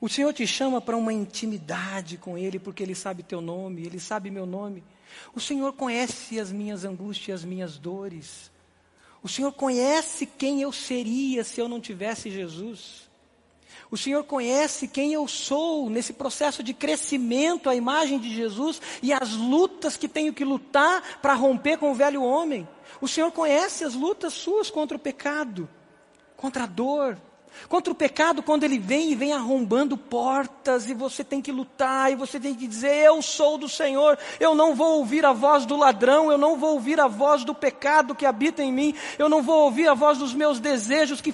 O Senhor te chama para uma intimidade com Ele, porque Ele sabe teu nome, Ele sabe meu nome. O Senhor conhece as minhas angústias, as minhas dores. O Senhor conhece quem eu seria se eu não tivesse Jesus. O Senhor conhece quem eu sou nesse processo de crescimento à imagem de Jesus e as lutas que tenho que lutar para romper com o velho homem. O Senhor conhece as lutas suas contra o pecado, contra a dor, Contra o pecado, quando ele vem e vem arrombando portas, e você tem que lutar, e você tem que dizer: Eu sou do Senhor, eu não vou ouvir a voz do ladrão, eu não vou ouvir a voz do pecado que habita em mim, eu não vou ouvir a voz dos meus desejos que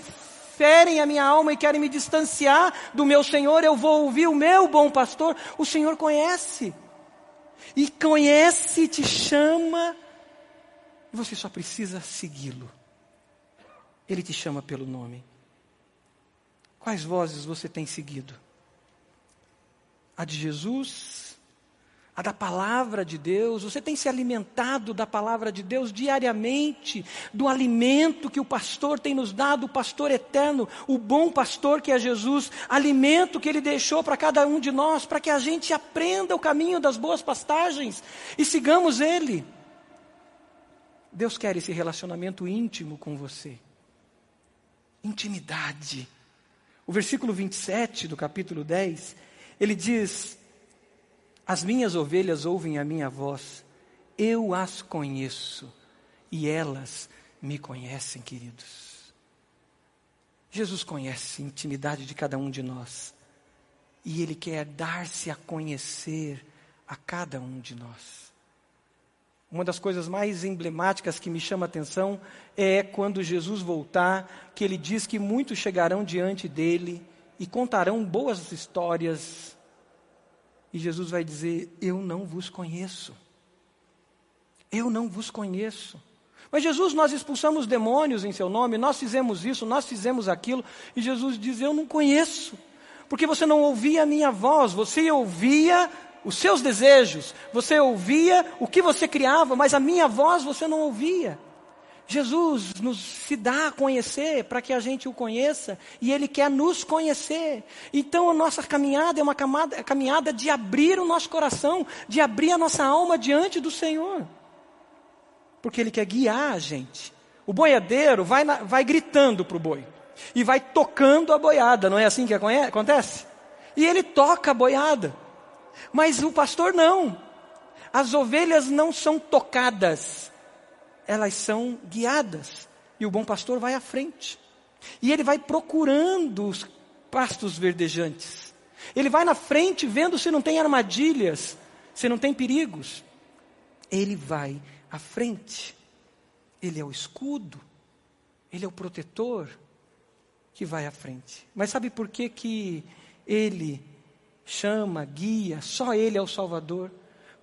ferem a minha alma e querem me distanciar do meu Senhor, eu vou ouvir o meu bom pastor. O Senhor conhece, e conhece, te chama, e você só precisa segui-lo. Ele te chama pelo nome. Quais vozes você tem seguido? A de Jesus? A da palavra de Deus? Você tem se alimentado da palavra de Deus diariamente, do alimento que o pastor tem nos dado, o pastor eterno, o bom pastor que é Jesus, alimento que ele deixou para cada um de nós, para que a gente aprenda o caminho das boas pastagens e sigamos ele. Deus quer esse relacionamento íntimo com você. Intimidade. O versículo 27 do capítulo 10, ele diz: As minhas ovelhas ouvem a minha voz, eu as conheço e elas me conhecem, queridos. Jesus conhece a intimidade de cada um de nós e ele quer dar-se a conhecer a cada um de nós. Uma das coisas mais emblemáticas que me chama a atenção é quando Jesus voltar, que ele diz que muitos chegarão diante dele e contarão boas histórias. E Jesus vai dizer: Eu não vos conheço. Eu não vos conheço. Mas Jesus, nós expulsamos demônios em seu nome, nós fizemos isso, nós fizemos aquilo, e Jesus diz: Eu não conheço, porque você não ouvia a minha voz, você ouvia os seus desejos, você ouvia o que você criava, mas a minha voz você não ouvia. Jesus nos se dá a conhecer para que a gente o conheça e Ele quer nos conhecer. Então a nossa caminhada é uma camada, caminhada de abrir o nosso coração, de abrir a nossa alma diante do Senhor. Porque Ele quer guiar a gente. O boiadeiro vai, na, vai gritando para o boi e vai tocando a boiada, não é assim que acontece? E ele toca a boiada. Mas o pastor não. As ovelhas não são tocadas, elas são guiadas. E o bom pastor vai à frente. E ele vai procurando os pastos verdejantes. Ele vai na frente vendo se não tem armadilhas, se não tem perigos. Ele vai à frente. Ele é o escudo, ele é o protetor que vai à frente. Mas sabe por que que ele chama, guia, só Ele é o Salvador,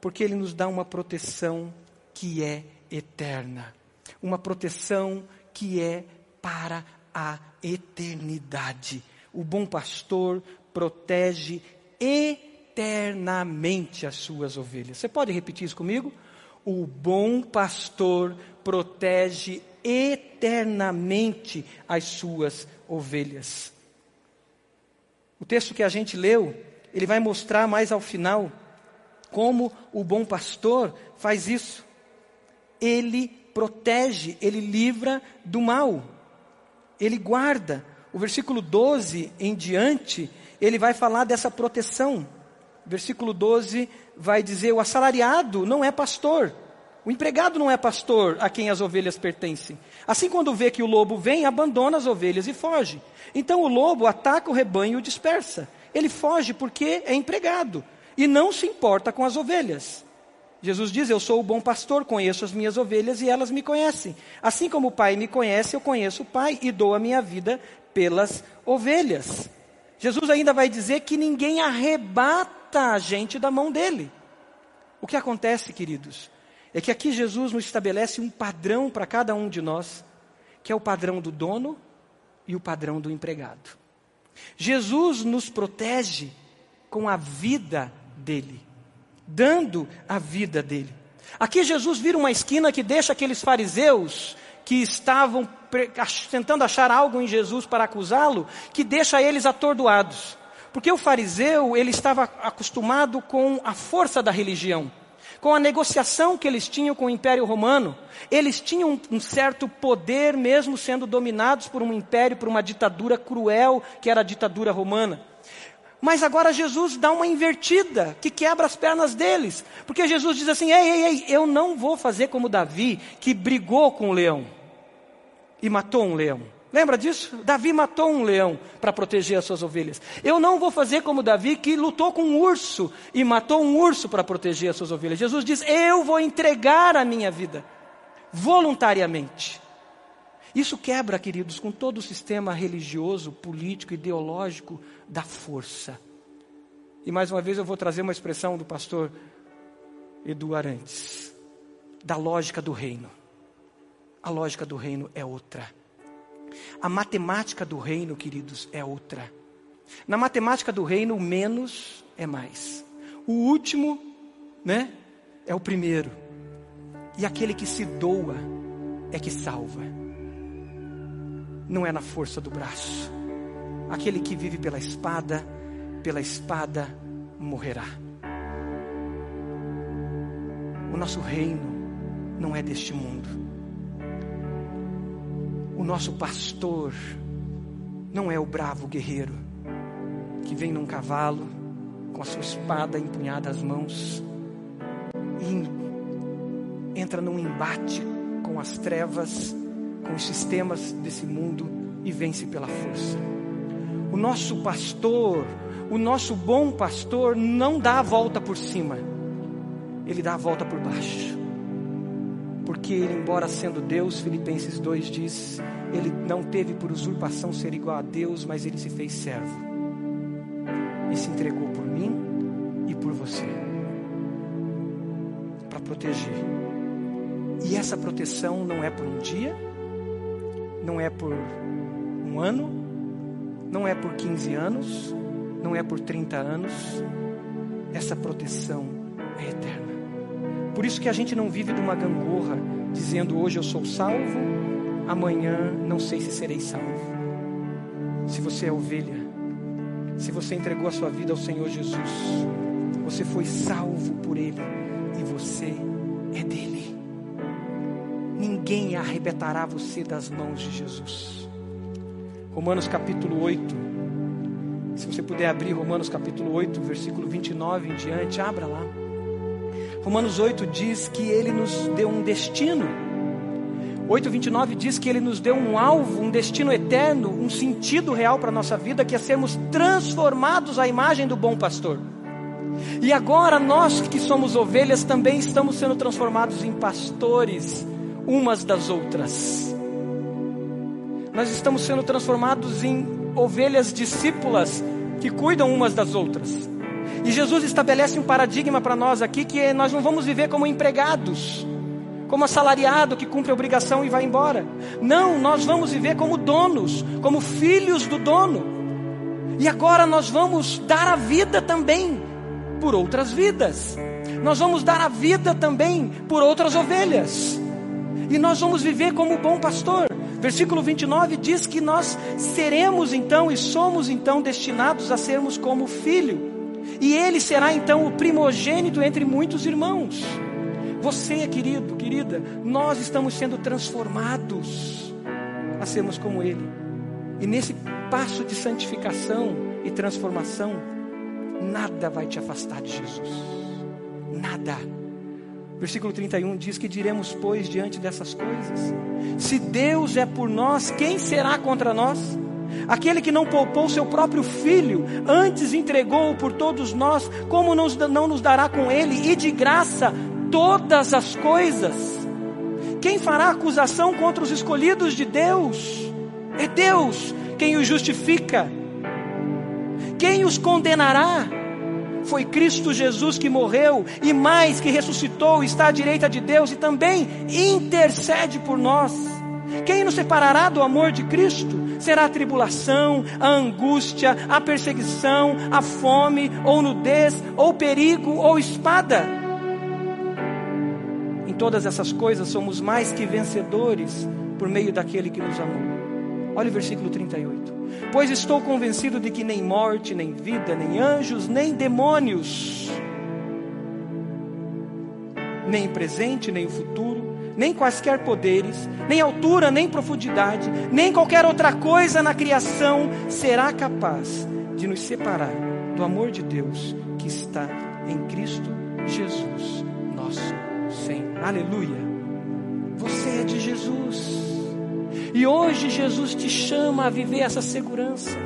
porque Ele nos dá uma proteção que é eterna, uma proteção que é para a eternidade. O bom pastor protege eternamente as suas ovelhas. Você pode repetir isso comigo? O bom pastor protege eternamente as suas ovelhas. O texto que a gente leu ele vai mostrar mais ao final como o bom pastor faz isso. Ele protege, ele livra do mal, ele guarda. O versículo 12 em diante, ele vai falar dessa proteção. Versículo 12 vai dizer: o assalariado não é pastor. O empregado não é pastor a quem as ovelhas pertencem. Assim, quando vê que o lobo vem, abandona as ovelhas e foge. Então o lobo ataca o rebanho e o dispersa. Ele foge porque é empregado e não se importa com as ovelhas. Jesus diz: Eu sou o bom pastor, conheço as minhas ovelhas e elas me conhecem. Assim como o Pai me conhece, eu conheço o Pai e dou a minha vida pelas ovelhas. Jesus ainda vai dizer que ninguém arrebata a gente da mão dele. O que acontece, queridos, é que aqui Jesus nos estabelece um padrão para cada um de nós, que é o padrão do dono e o padrão do empregado. Jesus nos protege com a vida dele, dando a vida dele. Aqui Jesus vira uma esquina que deixa aqueles fariseus que estavam tentando achar algo em Jesus para acusá-lo, que deixa eles atordoados. Porque o fariseu, ele estava acostumado com a força da religião com a negociação que eles tinham com o Império Romano, eles tinham um certo poder, mesmo sendo dominados por um império, por uma ditadura cruel, que era a ditadura romana. Mas agora Jesus dá uma invertida, que quebra as pernas deles. Porque Jesus diz assim: ei, ei, ei, eu não vou fazer como Davi, que brigou com o leão e matou um leão. Lembra disso? Davi matou um leão para proteger as suas ovelhas. Eu não vou fazer como Davi, que lutou com um urso e matou um urso para proteger as suas ovelhas. Jesus diz: Eu vou entregar a minha vida voluntariamente. Isso quebra, queridos, com todo o sistema religioso, político, ideológico da força. E mais uma vez eu vou trazer uma expressão do pastor Edu Arantes, da lógica do reino. A lógica do reino é outra. A matemática do reino, queridos, é outra. Na matemática do reino, o menos é mais. O último, né, é o primeiro. E aquele que se doa é que salva. Não é na força do braço. Aquele que vive pela espada, pela espada morrerá. O nosso reino não é deste mundo o nosso pastor não é o bravo guerreiro que vem num cavalo com a sua espada empunhada às mãos e entra num embate com as trevas, com os sistemas desse mundo e vence pela força. O nosso pastor, o nosso bom pastor, não dá a volta por cima, ele dá a volta por baixo porque ele, embora sendo Deus, Filipenses 2 diz, ele não teve por usurpação ser igual a Deus, mas ele se fez servo e se entregou por mim e por você para proteger. E essa proteção não é por um dia, não é por um ano, não é por 15 anos, não é por 30 anos. Essa proteção é eterna. Por isso que a gente não vive de uma gangorra, dizendo hoje eu sou salvo, amanhã não sei se serei salvo. Se você é ovelha, se você entregou a sua vida ao Senhor Jesus, você foi salvo por Ele e você é dele. Ninguém arrebatará você das mãos de Jesus. Romanos capítulo 8. Se você puder abrir Romanos capítulo 8, versículo 29 em diante, abra lá. Romanos 8 diz que ele nos deu um destino. 8:29 diz que ele nos deu um alvo, um destino eterno, um sentido real para a nossa vida, que é sermos transformados à imagem do bom pastor. E agora nós que somos ovelhas também estamos sendo transformados em pastores umas das outras. Nós estamos sendo transformados em ovelhas discípulas que cuidam umas das outras. E Jesus estabelece um paradigma para nós aqui que nós não vamos viver como empregados, como assalariado que cumpre a obrigação e vai embora. Não, nós vamos viver como donos, como filhos do dono. E agora nós vamos dar a vida também por outras vidas. Nós vamos dar a vida também por outras ovelhas. E nós vamos viver como bom pastor. Versículo 29 diz que nós seremos então e somos então destinados a sermos como filho. E ele será então o primogênito entre muitos irmãos. Você, querido, querida, nós estamos sendo transformados a sermos como ele. E nesse passo de santificação e transformação, nada vai te afastar de Jesus. Nada. Versículo 31 diz que diremos, pois, diante dessas coisas: Se Deus é por nós, quem será contra nós? Aquele que não poupou seu próprio filho, antes entregou-o por todos nós, como não nos dará com ele e de graça todas as coisas? Quem fará acusação contra os escolhidos de Deus? É Deus quem os justifica. Quem os condenará? Foi Cristo Jesus que morreu e mais que ressuscitou, está à direita de Deus e também intercede por nós. Quem nos separará do amor de Cristo? Será a tribulação, a angústia, a perseguição, a fome, ou nudez, ou perigo, ou espada? Em todas essas coisas somos mais que vencedores por meio daquele que nos amou. Olha o versículo 38. Pois estou convencido de que nem morte, nem vida, nem anjos, nem demônios, nem presente, nem futuro, nem quaisquer poderes, nem altura, nem profundidade, nem qualquer outra coisa na criação será capaz de nos separar do amor de Deus que está em Cristo Jesus, nosso Senhor. Aleluia. Você é de Jesus. E hoje Jesus te chama a viver essa segurança.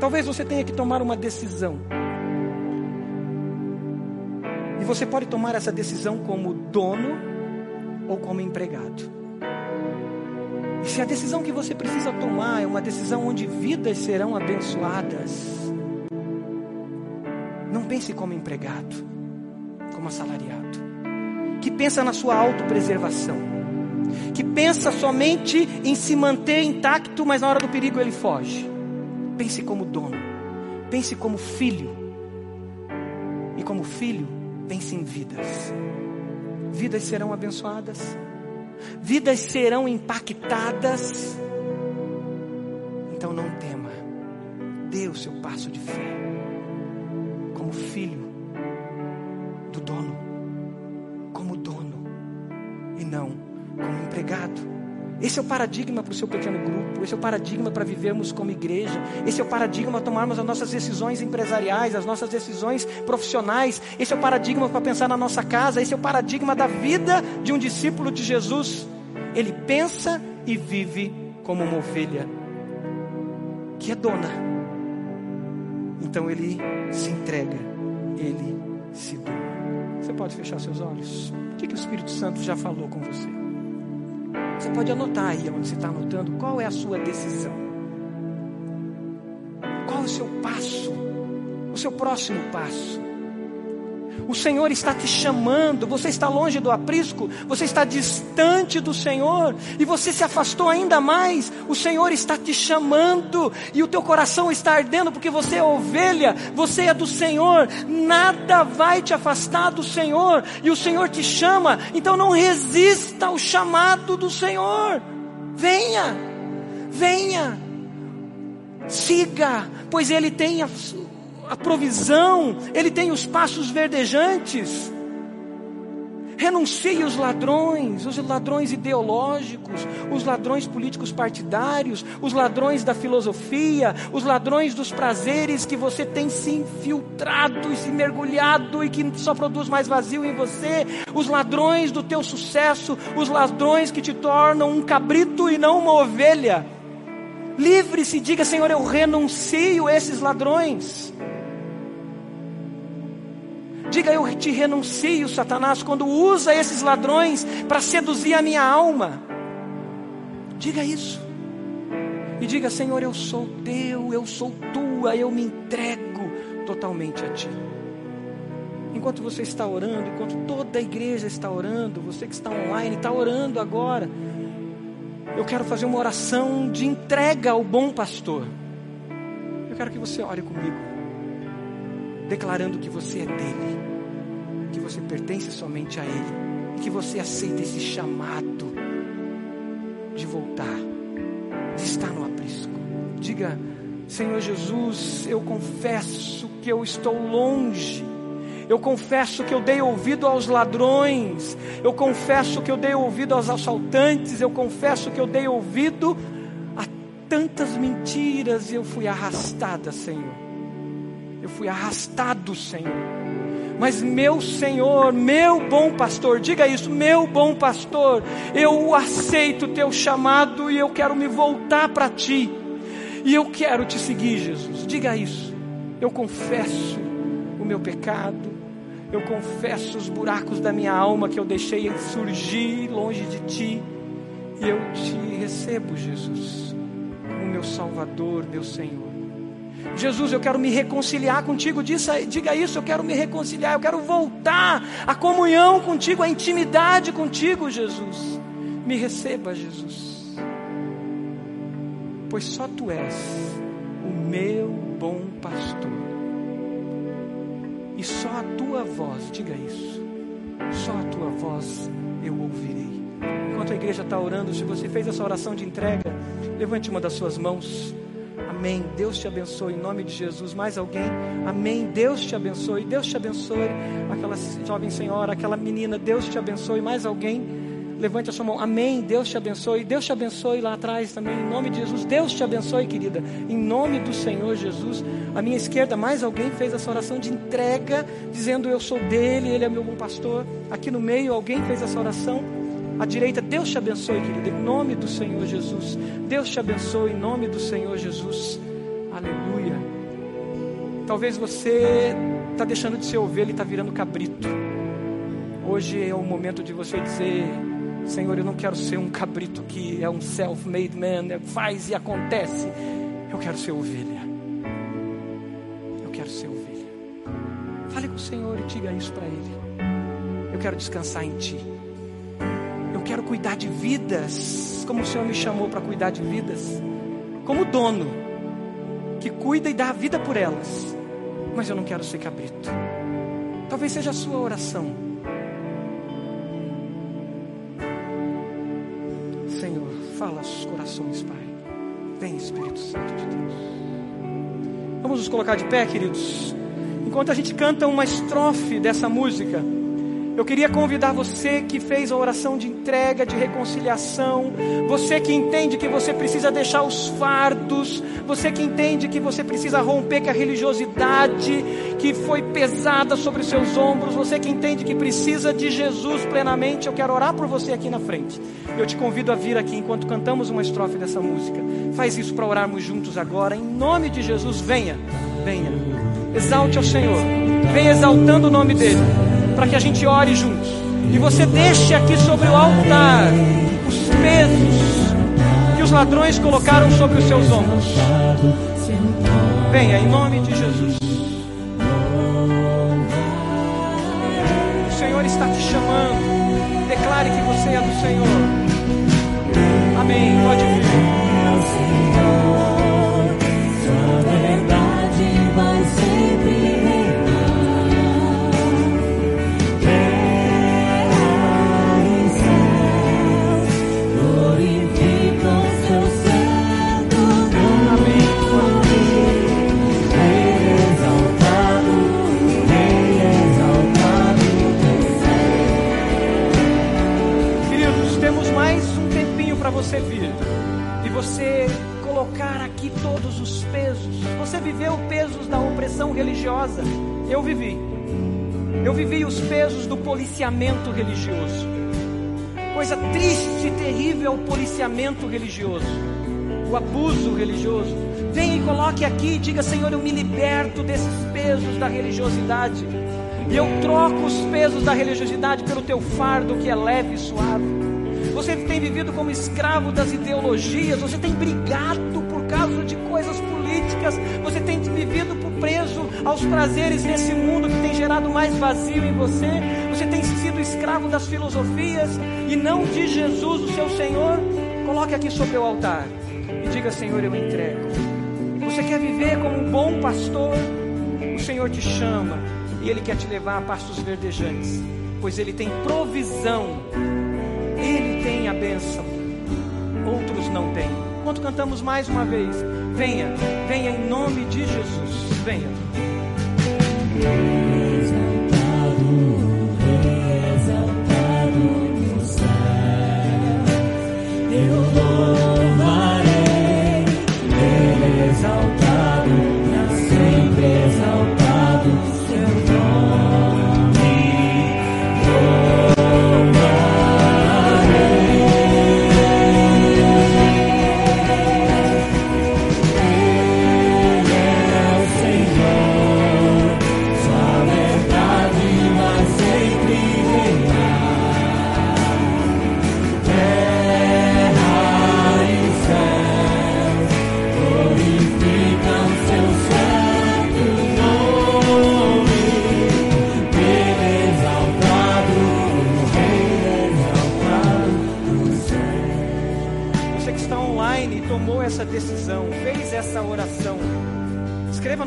Talvez você tenha que tomar uma decisão. E você pode tomar essa decisão como dono ou como empregado. E se a decisão que você precisa tomar é uma decisão onde vidas serão abençoadas, não pense como empregado, como assalariado, que pensa na sua autopreservação, que pensa somente em se manter intacto, mas na hora do perigo ele foge. Pense como dono, pense como filho, e como filho, pense em vidas. Vidas serão abençoadas vidas serão impactadas. Então não tema, dê o seu passo de fé, como filho Esse é o paradigma para o seu pequeno grupo, esse é o paradigma para vivermos como igreja, esse é o paradigma para tomarmos as nossas decisões empresariais, as nossas decisões profissionais, esse é o paradigma para pensar na nossa casa, esse é o paradigma da vida de um discípulo de Jesus. Ele pensa e vive como uma ovelha que é dona. Então ele se entrega, ele se doa. Você pode fechar seus olhos? O que, que o Espírito Santo já falou com você? Você pode anotar aí onde você está anotando qual é a sua decisão. Qual o seu passo? O seu próximo passo. O Senhor está te chamando, você está longe do aprisco, você está distante do Senhor e você se afastou ainda mais. O Senhor está te chamando e o teu coração está ardendo porque você é ovelha, você é do Senhor. Nada vai te afastar do Senhor e o Senhor te chama. Então não resista ao chamado do Senhor. Venha, venha, siga, pois Ele tem a a provisão, Ele tem os passos verdejantes. Renuncie os ladrões, os ladrões ideológicos, os ladrões políticos partidários, os ladrões da filosofia, os ladrões dos prazeres que você tem se infiltrado e se mergulhado e que só produz mais vazio em você, os ladrões do teu sucesso, os ladrões que te tornam um cabrito e não uma ovelha. Livre-se, diga, Senhor, eu renuncio esses ladrões. Diga eu te renuncio, Satanás, quando usa esses ladrões para seduzir a minha alma. Diga isso. E diga, Senhor, eu sou teu, eu sou tua, eu me entrego totalmente a ti. Enquanto você está orando, enquanto toda a igreja está orando, você que está online está orando agora, eu quero fazer uma oração de entrega ao bom pastor. Eu quero que você ore comigo, declarando que você é dele que você pertence somente a Ele e que você aceita esse chamado de voltar, de estar no aprisco. Diga, Senhor Jesus, eu confesso que eu estou longe. Eu confesso que eu dei ouvido aos ladrões. Eu confesso que eu dei ouvido aos assaltantes. Eu confesso que eu dei ouvido a tantas mentiras e eu fui arrastada, Senhor. Eu fui arrastado, Senhor mas meu Senhor, meu bom pastor, diga isso, meu bom pastor, eu aceito o teu chamado e eu quero me voltar para ti. E eu quero te seguir, Jesus. Diga isso. Eu confesso o meu pecado, eu confesso os buracos da minha alma que eu deixei surgir longe de ti. E eu te recebo, Jesus, como meu Salvador, meu Senhor. Jesus, eu quero me reconciliar contigo. Diga isso, eu quero me reconciliar, eu quero voltar à comunhão contigo, à intimidade contigo, Jesus. Me receba, Jesus. Pois só tu és o meu bom pastor. E só a tua voz, diga isso. Só a tua voz eu ouvirei. Enquanto a igreja está orando, se você fez essa oração de entrega, levante uma das suas mãos. Amém. Deus te abençoe em nome de Jesus. Mais alguém? Amém. Deus te abençoe. Deus te abençoe. Aquela jovem senhora, aquela menina, Deus te abençoe. Mais alguém? Levante a sua mão. Amém. Deus te abençoe. Deus te abençoe lá atrás também. Em nome de Jesus. Deus te abençoe, querida. Em nome do Senhor Jesus. À minha esquerda, mais alguém fez essa oração de entrega, dizendo: Eu sou dele, ele é meu bom pastor. Aqui no meio, alguém fez essa oração. À direita. Deus te abençoe, querido, em nome do Senhor Jesus. Deus te abençoe em nome do Senhor Jesus. Aleluia. Talvez você está deixando de ser ovelha e está virando cabrito. Hoje é o momento de você dizer: Senhor, eu não quero ser um cabrito que é um self-made man, né? faz e acontece. Eu quero ser ovelha. Eu quero ser ovelha. Fale com o Senhor e diga isso para Ele. Eu quero descansar em Ti. Eu quero cuidar de vidas, como o Senhor me chamou para cuidar de vidas, como dono que cuida e dá a vida por elas. Mas eu não quero ser cabrito. Talvez seja a sua oração. Senhor, fala aos corações, Pai. Vem, Espírito Santo de Deus. Vamos nos colocar de pé, queridos. Enquanto a gente canta uma estrofe dessa música. Eu queria convidar você que fez a oração de entrega, de reconciliação, você que entende que você precisa deixar os fardos, você que entende que você precisa romper com a religiosidade que foi pesada sobre os seus ombros, você que entende que precisa de Jesus plenamente, eu quero orar por você aqui na frente. Eu te convido a vir aqui enquanto cantamos uma estrofe dessa música. Faz isso para orarmos juntos agora, em nome de Jesus, venha, venha. Exalte ao Senhor, venha exaltando o nome dEle para que a gente ore juntos. E você deixe aqui sobre o altar os pesos que os ladrões colocaram sobre os seus ombros. Venha, em nome de Jesus. O Senhor está te chamando. Declare que você é do Senhor. Amém. Pode vir. Todos os pesos. Você viveu pesos da opressão religiosa. Eu vivi. Eu vivi os pesos do policiamento religioso. Coisa triste e terrível é o policiamento religioso, o abuso religioso. Venha e coloque aqui e diga: Senhor, eu me liberto desses pesos da religiosidade. E eu troco os pesos da religiosidade pelo teu fardo que é leve e suave. Você tem vivido como escravo das ideologias, você tem brigado causa de coisas políticas, você tem vivido preso aos prazeres desse mundo que tem gerado mais vazio em você, você tem sido escravo das filosofias e não de Jesus, o seu Senhor. Coloque aqui sobre o altar e diga: Senhor, eu entrego. Você quer viver como um bom pastor? O Senhor te chama e Ele quer te levar a pastos verdejantes, pois Ele tem provisão ele tem a bênção, outros não têm. Quando cantamos mais uma vez, venha, venha em nome de Jesus, venha.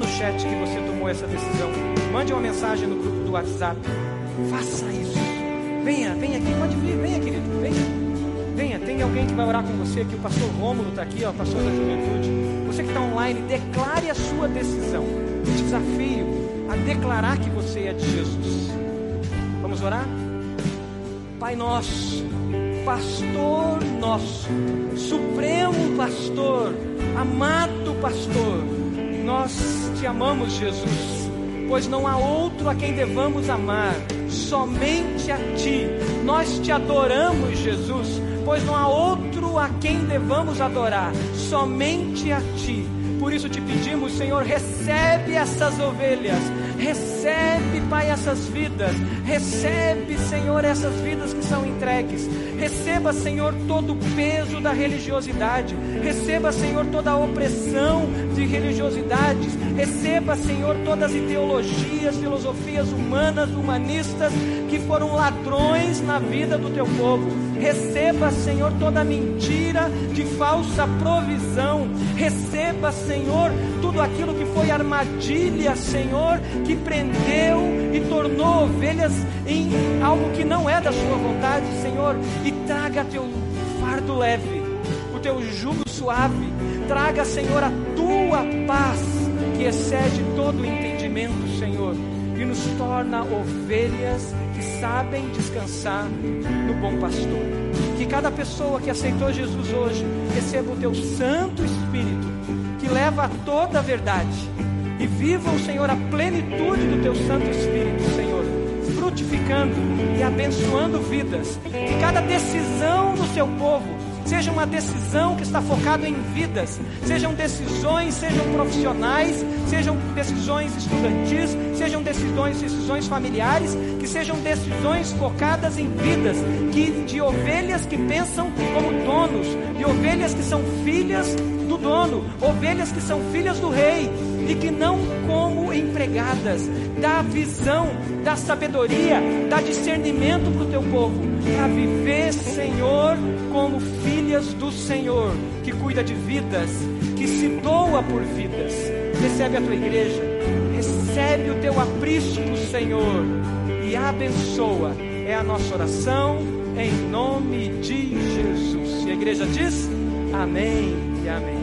no chat que você tomou essa decisão. Mande uma mensagem no grupo do WhatsApp. Faça isso. Venha, venha aqui. Pode vir, venha, querido. Venha. Venha, tem alguém que vai orar com você aqui. O pastor Rômulo está aqui, ó, o pastor da juventude. Você que está online, declare a sua decisão. Eu te desafio a declarar que você é de Jesus. Vamos orar? Pai nosso, pastor nosso, supremo pastor, amado pastor, nós amamos Jesus, pois não há outro a quem devamos amar, somente a Ti. Nós te adoramos, Jesus, pois não há outro a quem devamos adorar, somente a Ti. Por isso te pedimos, Senhor, recebe essas ovelhas, recebe, Pai, essas vidas, recebe, Senhor, essas vidas que são entregues, receba, Senhor, todo o peso da religiosidade, receba, Senhor, toda a opressão de religiosidades, receba, Senhor, todas as ideologias, filosofias humanas, humanistas que foram ladrões na vida do teu povo. Receba, Senhor, toda mentira de falsa provisão. Receba, Senhor, tudo aquilo que foi armadilha, Senhor, que prendeu e tornou ovelhas em algo que não é da sua vontade, Senhor, e traga teu fardo leve, o teu jugo suave. Traga, Senhor, a tua paz que excede todo o entendimento, Senhor, e nos torna ovelhas sabem descansar no bom pastor. Que cada pessoa que aceitou Jesus hoje receba o teu Santo Espírito, que leva a toda a verdade. E viva o Senhor a plenitude do teu Santo Espírito, Senhor, frutificando e abençoando vidas. Que cada decisão do seu povo seja uma decisão que está focada em vidas, sejam decisões, sejam profissionais, sejam decisões estudantis, sejam decisões, decisões familiares, que sejam decisões focadas em vidas, que de ovelhas que pensam como donos, de ovelhas que são filhas do dono, ovelhas que são filhas do rei e que não como empregadas. Dá visão, dá sabedoria, dá discernimento para o teu povo, para viver, Senhor, como filhas do Senhor, que cuida de vidas, que se doa por vidas. Recebe a tua igreja, recebe o teu aprisco, Senhor, e abençoa. É a nossa oração em nome de Jesus. E a igreja diz: Amém e Amém.